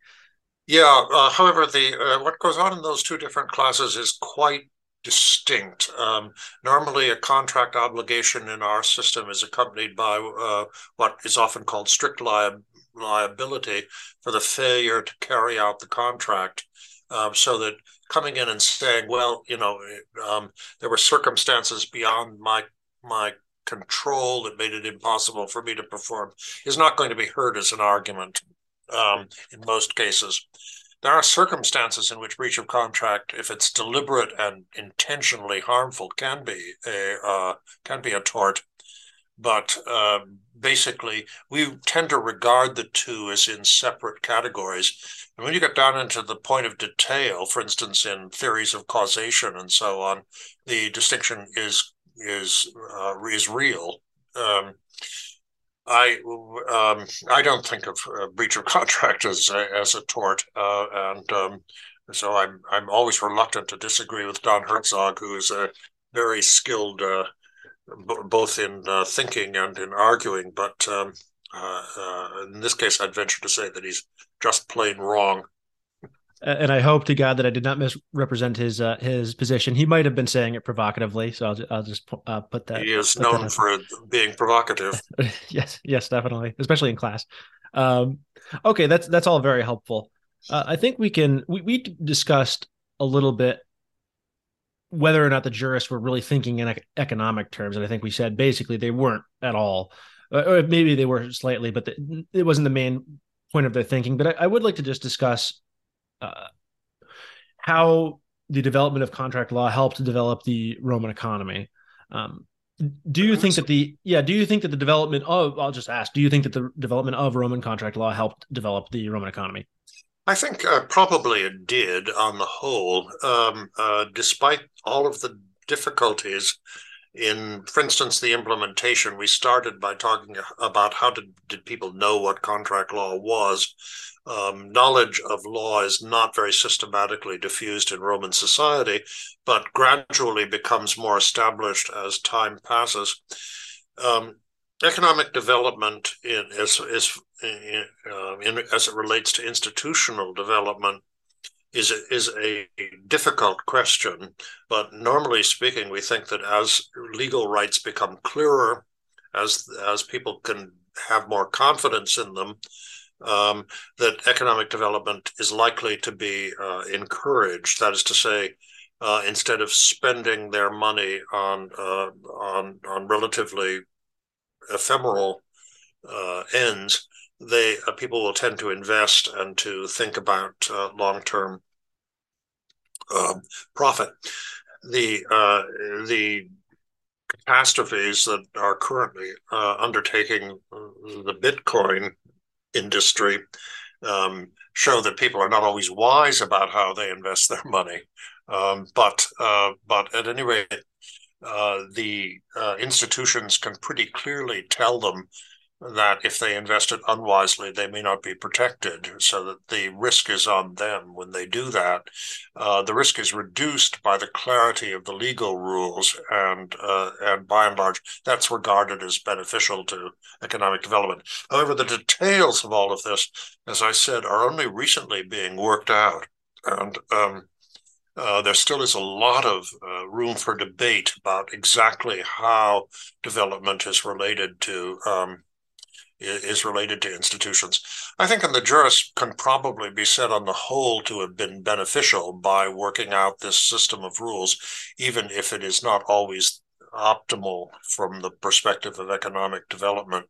Yeah uh, however the uh, what goes on in those two different classes is quite distinct. Um, normally, a contract obligation in our system is accompanied by uh, what is often called strict li- liability for the failure to carry out the contract. Um, so that coming in and saying, "Well, you know, um, there were circumstances beyond my my control that made it impossible for me to perform," is not going to be heard as an argument um, in most cases there are circumstances in which breach of contract, if it's deliberate and intentionally harmful, can be a uh, can be a tort. But uh, basically, we tend to regard the two as in separate categories. And when you get down into the point of detail, for instance, in theories of causation and so on, the distinction is is uh, is real. Um, I um, I don't think of uh, breach of contract as as a tort, uh, and um, so I'm I'm always reluctant to disagree with Don Herzog, who is a very skilled uh, b- both in uh, thinking and in arguing. But um, uh, in this case, I'd venture to say that he's just plain wrong and I hope to God that I did not misrepresent his uh, his position. He might have been saying it provocatively, so I'll, I'll just uh, put that. He is known for being provocative. yes, yes, definitely, especially in class. Um, okay, that's that's all very helpful. Uh, I think we can we we discussed a little bit whether or not the jurists were really thinking in economic terms, and I think we said basically they weren't at all, or maybe they were slightly, but the, it wasn't the main point of their thinking. But I, I would like to just discuss uh, how the development of contract law helped develop the Roman economy. Um, do you think that the yeah do you think that the development of I'll just ask do you think that the development of Roman contract law helped develop the Roman economy? I think uh, probably it did on the whole, um, uh, despite all of the difficulties in, for instance, the implementation, we started by talking about how did, did people know what contract law was. Um, knowledge of law is not very systematically diffused in Roman society, but gradually becomes more established as time passes. Um, economic development in, is, is in, uh, in, as it relates to institutional development is a, is a difficult question, but normally speaking, we think that as legal rights become clearer, as as people can have more confidence in them, um, that economic development is likely to be uh, encouraged. That is to say, uh, instead of spending their money on uh, on on relatively ephemeral uh, ends, they uh, people will tend to invest and to think about uh, long term um, profit. The uh, the catastrophes that are currently uh, undertaking the Bitcoin industry um, show that people are not always wise about how they invest their money. Um, but uh, but at any rate, uh, the uh, institutions can pretty clearly tell them that if they invest it unwisely, they may not be protected, so that the risk is on them when they do that. Uh, the risk is reduced by the clarity of the legal rules, and uh, and by and large, that's regarded as beneficial to economic development. However, the details of all of this, as I said, are only recently being worked out, and um, uh, there still is a lot of uh, room for debate about exactly how development is related to um, is related to institutions. I think in the juris can probably be said on the whole to have been beneficial by working out this system of rules, even if it is not always optimal from the perspective of economic development.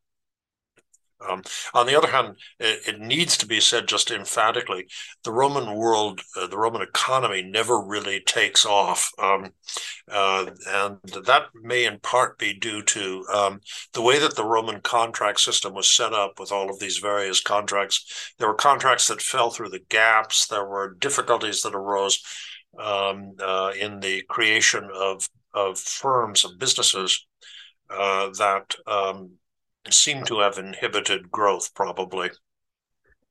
Um, on the other hand, it, it, needs to be said just emphatically: the Roman world, uh, the Roman economy, never really takes off, um, uh, and that may in part be due to um, the way that the Roman contract system was set up with all of these various contracts. There were contracts that fell through the gaps. There were difficulties that arose um, uh, in the creation of of firms of businesses uh, that um, seem to have inhibited growth, probably.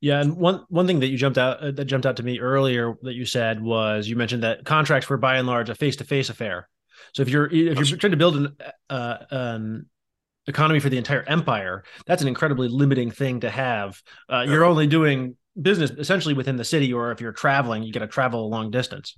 Yeah, and one one thing that you jumped out uh, that jumped out to me earlier that you said was you mentioned that contracts were by and large a face to face affair. So if you're if you're trying to build an uh, an economy for the entire empire, that's an incredibly limiting thing to have. Uh, you're only doing business essentially within the city, or if you're traveling, you got to travel a long distance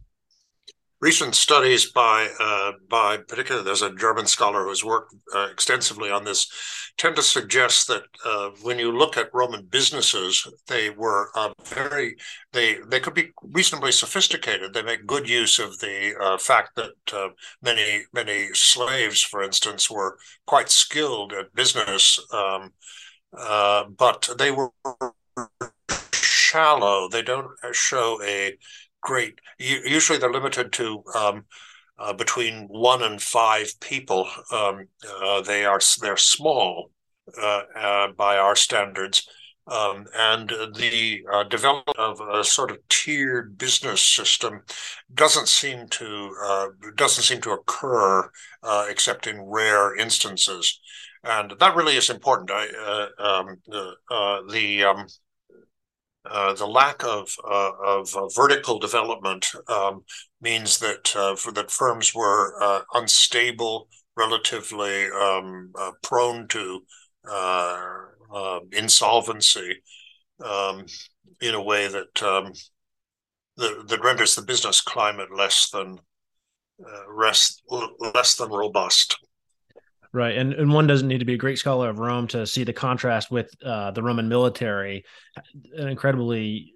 recent studies by uh, by particularly there's a German scholar who's worked uh, extensively on this tend to suggest that uh, when you look at Roman businesses, they were uh, very they they could be reasonably sophisticated. They make good use of the uh, fact that uh, many many slaves, for instance, were quite skilled at business, um, but they were shallow. They don't show a great. Usually, they're limited to um, uh, between one and five people. Um, uh, they are they're small uh, uh by our standards, um, and the uh, development of a sort of tiered business system doesn't seem to uh, doesn't seem to occur except in rare instances, and that really is important. I, um, the um, uh, the lack of uh, of uh, vertical development um, means that uh, for that firms were uh, unstable, relatively um, prone to insolvency um, in a way that, um, that, that renders the business climate less than less than robust. Right, and and one doesn't need to be a great scholar of Rome to see the contrast with uh, the Roman military, an incredibly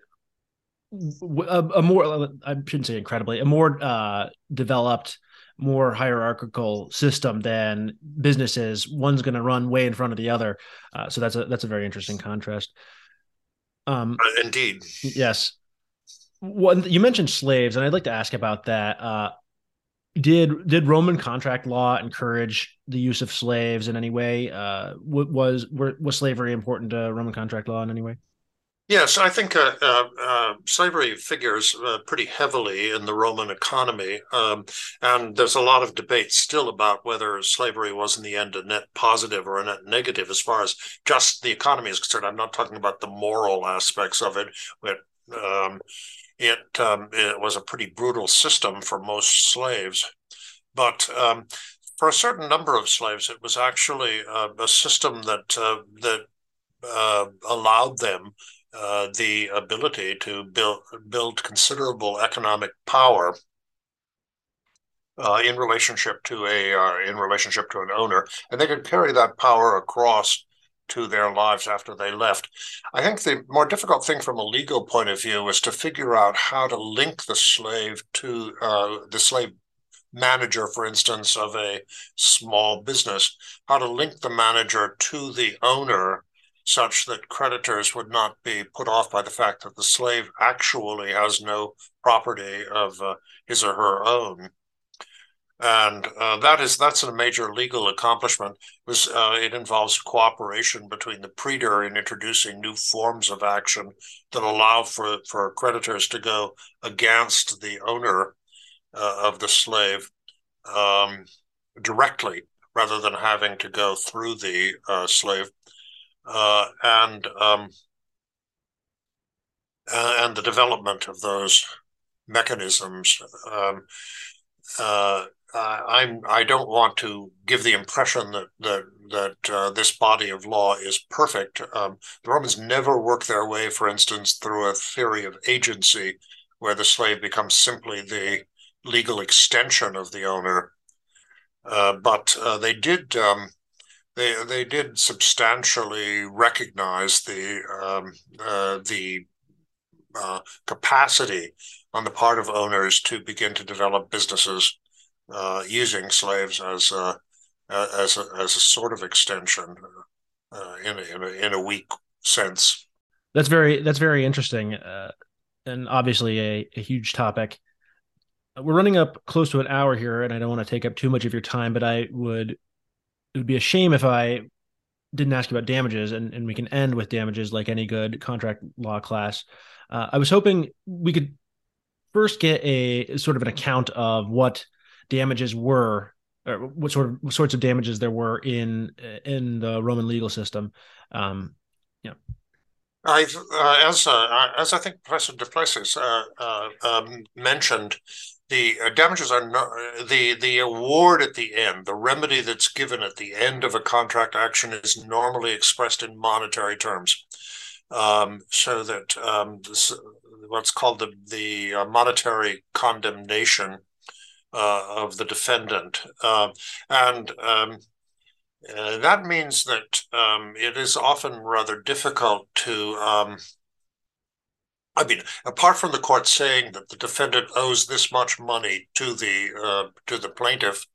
a, a, more I shouldn't say incredibly a more uh, developed, more hierarchical system than businesses. One's going to run way in front of the other, uh, so that's a that's a very interesting contrast. Um, uh, indeed, yes. One you mentioned slaves, and I'd like to ask about that. Uh, did did Roman contract law encourage the use of slaves in any way? Uh, was was slavery important to Roman contract law in any way? Yes, I think uh, uh, uh, slavery figures uh, pretty heavily in the Roman economy. Um, and there's a lot of debate still about whether slavery was in the end a net positive or a net negative as far as just the economy is concerned. I'm not talking about the moral aspects of it, but um, it, um, it was a pretty brutal system for most slaves. But um, for a certain number of slaves, it was actually uh, a system that uh, that uh, allowed them uh, the ability to build build considerable economic power uh, in relationship to a uh, in relationship to an owner, and they could carry that power across to their lives after they left. I think the more difficult thing from a legal point of view is to figure out how to link the slave to uh, the slave manager, for instance, of a small business, how to link the manager to the owner such that creditors would not be put off by the fact that the slave actually has no property of uh, his or her own. And uh, that is that's a major legal accomplishment. It, was, uh, it involves cooperation between the praetor in introducing new forms of action that allow for, for creditors to go against the owner uh, of the slave um, directly rather than having to go through the uh, slave uh, and um, and the development of those mechanisms. Um, uh, I'm I don't want to give the impression that that that uh, this body of law is perfect. Um, the Romans never work their way, for instance, through a theory of agency, where the slave becomes simply the legal extension of the owner. Uh, but uh, they did um, they they did substantially recognize the um, uh, the uh, capacity on the part of owners to begin to develop businesses uh, using slaves as a, as a, as a sort of extension uh, in a, in a, in a weak sense. That's very that's very interesting, uh, and obviously a, a huge topic. We're running up close to an hour here, and I don't want to take up too much of your time, but I would it would be a shame if I didn't ask you about damages and, and we can end with damages like any good contract law class. Uh, I was hoping we could first get a sort of an account of what damages were or what sort of what sorts of damages there were in in the Roman legal system. Um, yeah. I, uh, as uh, as I think Professor du Plessis uh, uh um, mentioned, the uh, damages are not the the award at the end the remedy that's given at the end of a contract action is normally expressed in monetary terms um, so that um, this, what's called the the uh, monetary condemnation of the defendant. Um, and um, uh, that means that um, it is often rather difficult to um, I mean, apart from the court saying that the defendant owes this much money to the uh, to the plaintiff,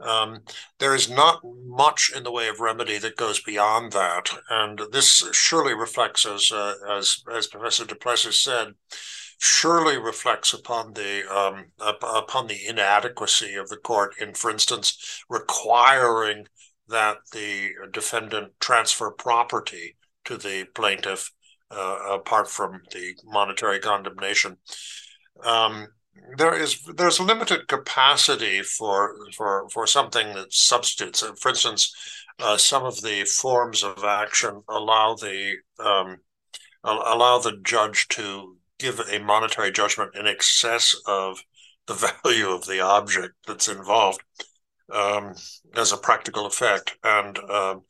um, there is not much in the way of remedy that goes beyond that, and this surely reflects, as uh, as as Professor du Plessis said, surely reflects upon the um, upon the inadequacy of the court in, for instance, requiring that the defendant transfer property to the plaintiff uh, apart from the monetary condemnation. Um, there is there's limited capacity for for for something that substitutes. For instance, uh, some of the forms of action allow the um, allow the judge to give a monetary judgment in excess of the value of the object that's involved um, as a practical effect, and um,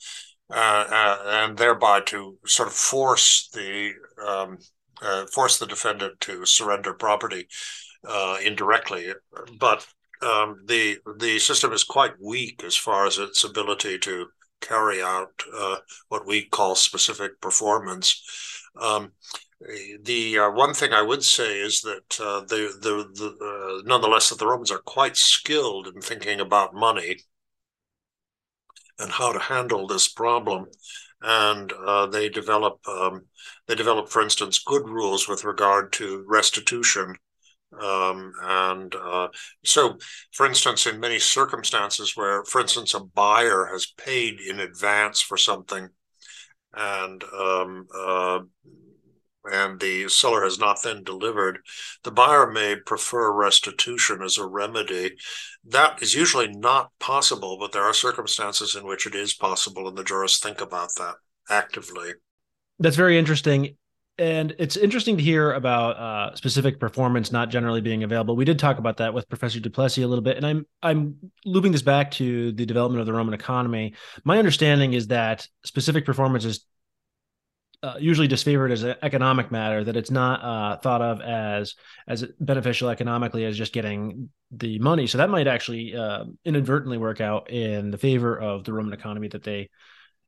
uh, uh, and thereby to sort of force the um, uh, force the defendant to surrender property uh, indirectly. But um, the the system is quite weak as far as its ability to carry out uh, what we call specific performance. Um, the uh, one thing I would say is that the the, the nonetheless that the Romans are quite skilled in thinking about money and how to handle this problem. And uh, they develop um, they develop, for instance, good rules with regard to restitution. Um, and uh, so, for instance, in many circumstances where, for instance, a buyer has paid in advance for something, and um, uh, and the seller has not then delivered, the buyer may prefer restitution as a remedy. That is usually not possible, but there are circumstances in which it is possible, and the jurists think about that actively. That's very interesting. And it's interesting to hear about uh, specific performance not generally being available. We did talk about that with Professor du Plessis a little bit, and I'm I'm looping this back to the development of the Roman economy. My understanding is that specific performance is uh, usually disfavored as an economic matter that it's not uh, thought of as as beneficial economically as just getting the money so that might actually uh, inadvertently work out in the favor of the roman economy that they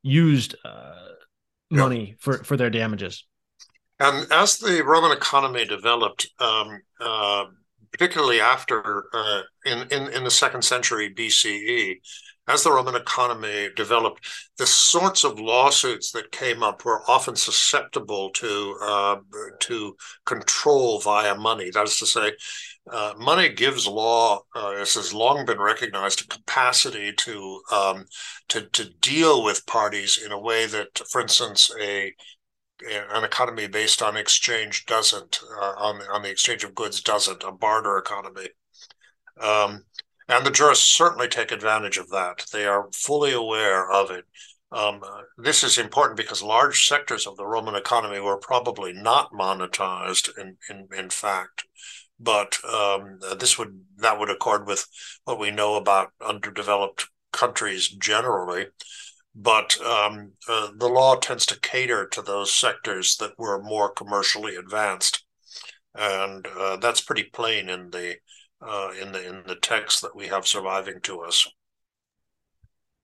used uh, money yeah. for for their damages and as the roman economy developed um, uh, particularly after uh, in, in in the second century bce as the Roman economy developed, the sorts of lawsuits that came up were often susceptible to uh, to control via money. That is to say, uh, money gives law, uh, as has long been recognized, a capacity to um, to to deal with parties in a way that, for instance, a an economy based on exchange doesn't, uh, on on the exchange of goods doesn't, a barter economy. Um, and the jurists certainly take advantage of that. They are fully aware of it. Um, this is important because large sectors of the Roman economy were probably not monetized in, in, in fact. But um, this would that would accord with what we know about underdeveloped countries generally. But um, uh, the law tends to cater to those sectors that were more commercially advanced, and uh, that's pretty plain in the uh, in the in the text that we have surviving to us.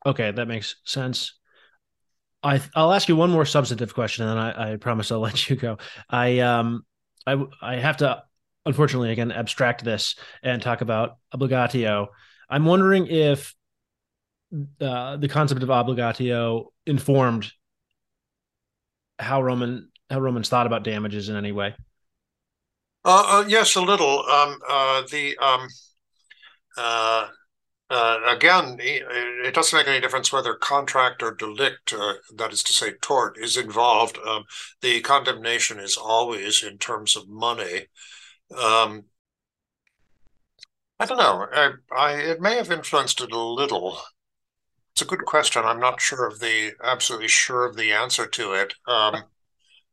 Okay, that makes sense. I I'll ask you one more substantive question, and then I, I promise I'll let you go. I um I I have to unfortunately again abstract this and talk about obligatio. I'm wondering if uh, the concept of obligatio informed how Roman how Romans thought about damages in any way. Uh, uh, yes, a little. Um, uh, the um, uh, uh, again, it doesn't make any difference whether contract or delict, uh, that is to say, tort, is involved. Um, the condemnation is always in terms of money. Um, I don't know. I, I, it may have influenced it a little. It's a good question. I'm not sure of the absolutely sure of the answer to it. Um,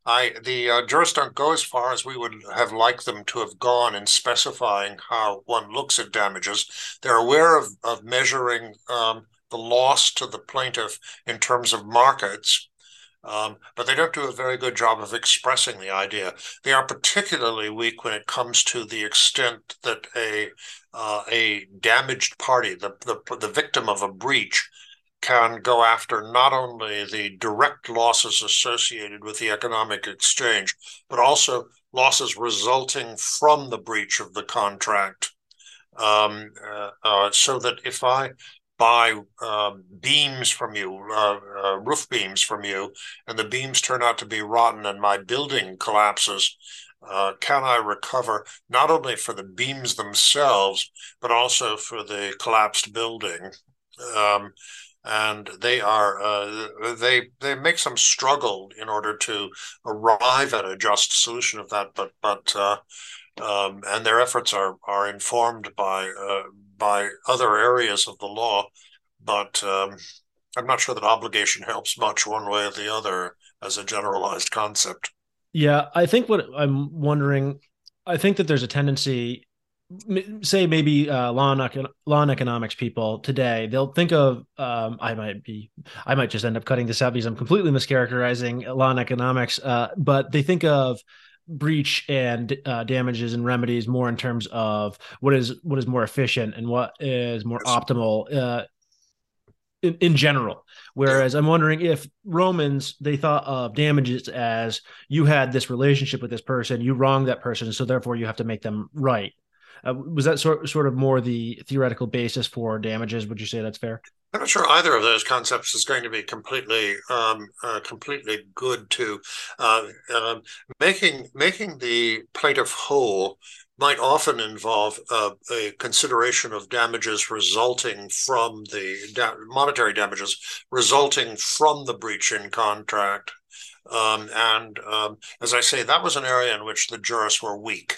I the uh, jurists don't go as far as we would have liked them to have gone in specifying how one looks at damages. They're aware of of measuring um, the loss to the plaintiff in terms of markets, um, but they don't do a very good job of expressing the idea. They are particularly weak when it comes to the extent that a uh, a damaged party, the, the the victim of a breach, can go after not only the direct losses associated with the economic exchange, but also losses resulting from the breach of the contract. Um, uh, uh, so that if I buy uh, beams from you, uh, uh, roof beams from you, and the beams turn out to be rotten and my building collapses, uh, can I recover not only for the beams themselves, but also for the collapsed building? Um, and they are uh, they they make some struggle in order to arrive at a just solution of that but but uh, um, and their efforts are are informed by uh, by other areas of the law but um, I'm not sure that obligation helps much one way or the other as a generalized concept. Yeah I think what I'm wondering I think that there's a tendency say maybe uh, law and law and economics people today they'll think of um, i might be i might just end up cutting this out because i'm completely mischaracterizing law and economics uh, but they think of breach and uh, damages and remedies more in terms of what is what is more efficient and what is more optimal uh, in, in general. Whereas i'm wondering if romans they thought of damages as you had this relationship with this person you wronged that person so therefore you have to make them right uh, was that sort sort of more the theoretical basis for damages? Would you say that's fair? I'm not sure either of those concepts is going to be completely um, uh, completely good to uh, um, making making the plaintiff whole might often involve uh, a consideration of damages resulting from the da- monetary damages resulting from the breach in contract Um, and um, as I say, that was an area in which the jurists were weak.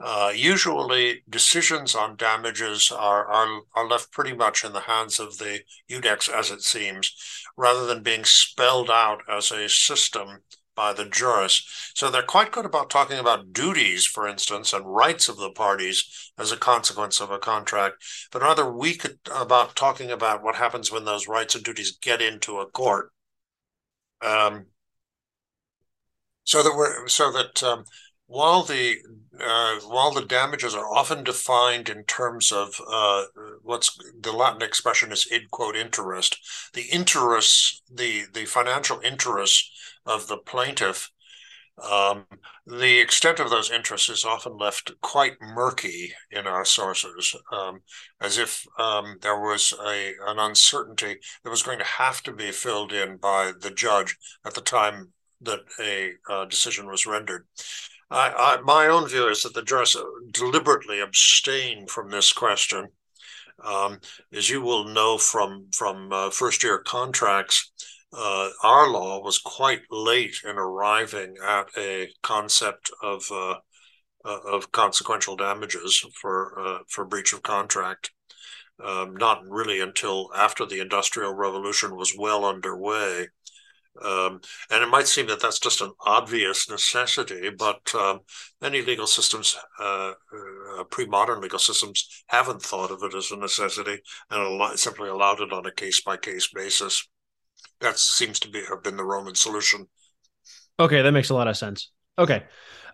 Uh, usually, decisions on damages are, are, are left pretty much in the hands of the Iudex, as it seems, rather than being spelled out as a system by the jurists. So they're quite good about talking about duties, for instance, and rights of the parties as a consequence of a contract, but rather weak about talking about what happens when those rights and duties get into a court. Um, so that we're so that um, while the uh, while the damages are often defined in terms of uh, what's the Latin expression is id quod interest, the interests, the the financial interests of the plaintiff, um, the extent of those interests is often left quite murky in our sources, um, as if um, there was a an uncertainty that was going to have to be filled in by the judge at the time that a uh, decision was rendered. I, I, my own view is that the jurors deliberately abstain from this question. Um, as you will know from from uh, first year contracts, uh, our law was quite late in arriving at a concept of uh, uh of consequential damages for uh, for breach of contract. Um, not really until after the Industrial Revolution was well underway. Um, and it might seem that that's just an obvious necessity, but um, many legal systems, uh, uh, pre-modern legal systems, haven't thought of it as a necessity and simply allowed it on a case-by-case basis. That seems to be have been the Roman solution. Okay, that makes a lot of sense. Okay,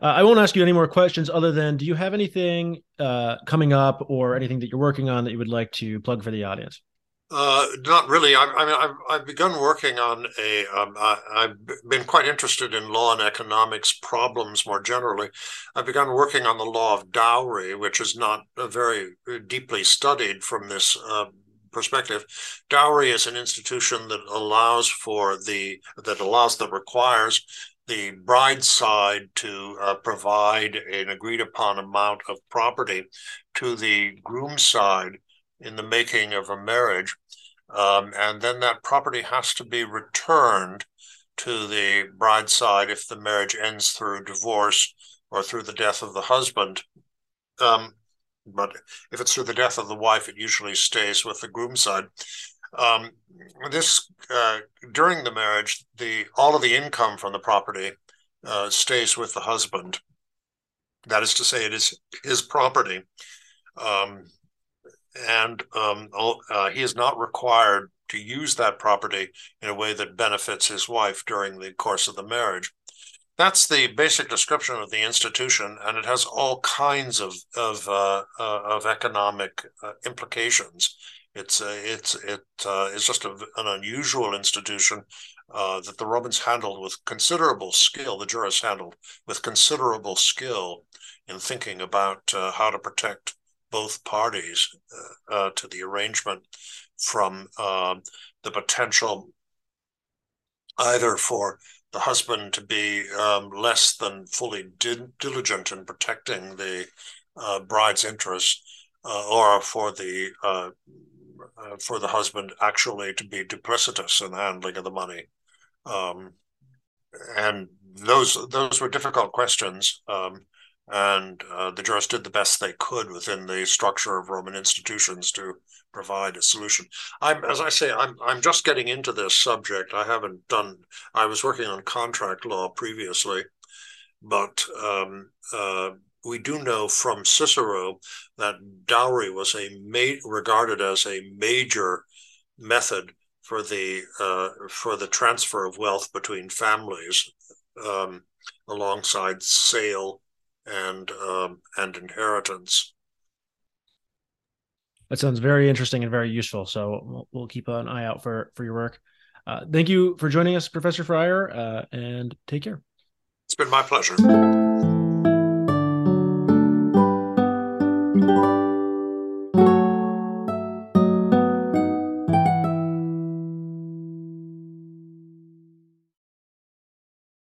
uh, I won't ask you any more questions other than, do you have anything uh, coming up or anything that you're working on that you would like to plug for the audience? Uh, not really. I, I, mean, I've, I've begun working on a. Um, I, have been quite interested in law and economics problems more generally. I've begun working on the law of dowry, which is not very deeply studied from this uh, perspective. Dowry is an institution that allows for the that allows that requires the bride side to uh, provide an agreed upon amount of property to the groom side in the making of a marriage. Um, and then that property has to be returned to the bride side if the marriage ends through divorce or through the death of the husband. Um, but if it's through the death of the wife, it usually stays with the groom side. Um, this uh, during the marriage, the all of the income from the property uh, stays with the husband. That is to say, it is his property. Um, and um, uh, he is not required to use that property in a way that benefits his wife during the course of the marriage. That's the basic description of the institution, and it has all kinds of of uh, uh, of economic uh, implications. It's it's it uh, is just a, an unusual institution uh, that the Romans handled with considerable skill. The jurists handled with considerable skill in thinking about how to protect both parties uh, uh, to the arrangement from uh, the potential either for the husband to be um, less than fully di- diligent in protecting the uh, bride's interests, uh, or for the uh, for the husband actually to be duplicitous in the handling of the money. Um, and those those were difficult questions. Um, and uh, the jurists did the best they could within the structure of Roman institutions to provide a solution. I'm, as I say, I'm I'm just getting into this subject. I haven't done. I was working on contract law previously, but um, uh, we do know from Cicero that dowry was a ma- regarded as a major method for the uh, for the transfer of wealth between families, um, alongside sale and um, and inheritance. That sounds very interesting and very useful. So we'll, we'll keep an eye out for for your work. Uh, thank you for joining us, Professor Frier, uh, and take care. It's been my pleasure.